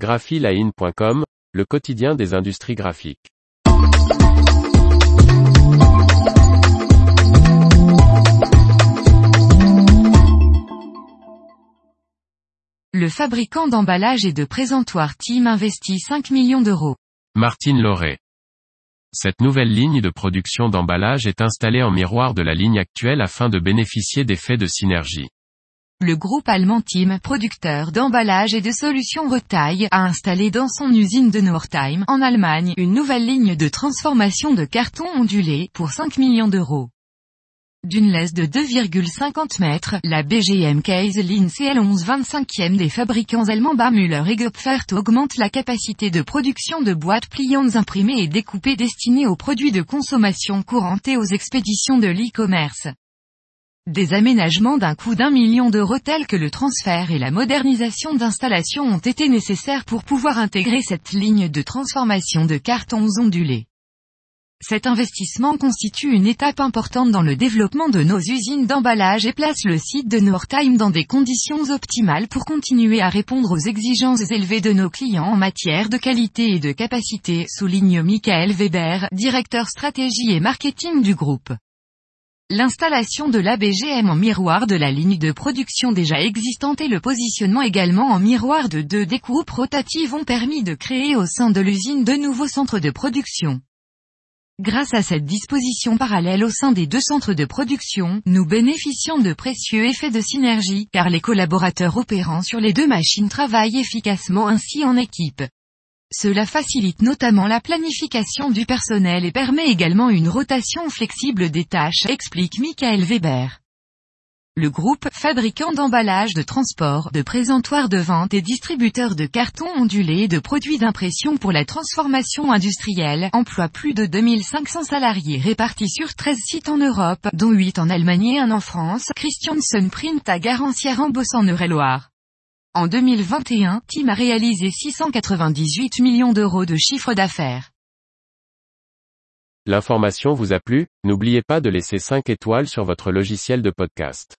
graphiline.com, le quotidien des industries graphiques. Le fabricant d'emballage et de présentoirs Team investit 5 millions d'euros. Martine Lauré. Cette nouvelle ligne de production d'emballage est installée en miroir de la ligne actuelle afin de bénéficier d'effets de synergie. Le groupe allemand Team, producteur d'emballage et de solutions retail, a installé dans son usine de Nordheim, en Allemagne, une nouvelle ligne de transformation de carton ondulé, pour 5 millions d'euros. D'une laisse de 2,50 mètres, la BGM Case Line CL11 25e des fabricants allemands Baumüller et Gopfert augmente la capacité de production de boîtes pliantes imprimées et découpées destinées aux produits de consommation courante et aux expéditions de l'e-commerce. Des aménagements d'un coût d'un million d'euros tels que le transfert et la modernisation d'installations ont été nécessaires pour pouvoir intégrer cette ligne de transformation de cartons ondulés. Cet investissement constitue une étape importante dans le développement de nos usines d'emballage et place le site de Nordheim dans des conditions optimales pour continuer à répondre aux exigences élevées de nos clients en matière de qualité et de capacité, souligne Michael Weber, directeur stratégie et marketing du groupe. L'installation de l'ABGM en miroir de la ligne de production déjà existante et le positionnement également en miroir de deux découpes rotatives ont permis de créer au sein de l'usine de nouveaux centres de production. Grâce à cette disposition parallèle au sein des deux centres de production, nous bénéficions de précieux effets de synergie, car les collaborateurs opérant sur les deux machines travaillent efficacement ainsi en équipe. Cela facilite notamment la planification du personnel et permet également une rotation flexible des tâches, explique Michael Weber. Le groupe, fabricant d'emballage de transport, de présentoirs de vente et distributeur de cartons ondulés et de produits d'impression pour la transformation industrielle, emploie plus de 2500 salariés répartis sur 13 sites en Europe, dont 8 en Allemagne et 1 en France, Christiansen Print à Garancière en Eure-et-Loire. En 2021, Team a réalisé 698 millions d'euros de chiffre d'affaires. L'information vous a plu? N'oubliez pas de laisser 5 étoiles sur votre logiciel de podcast.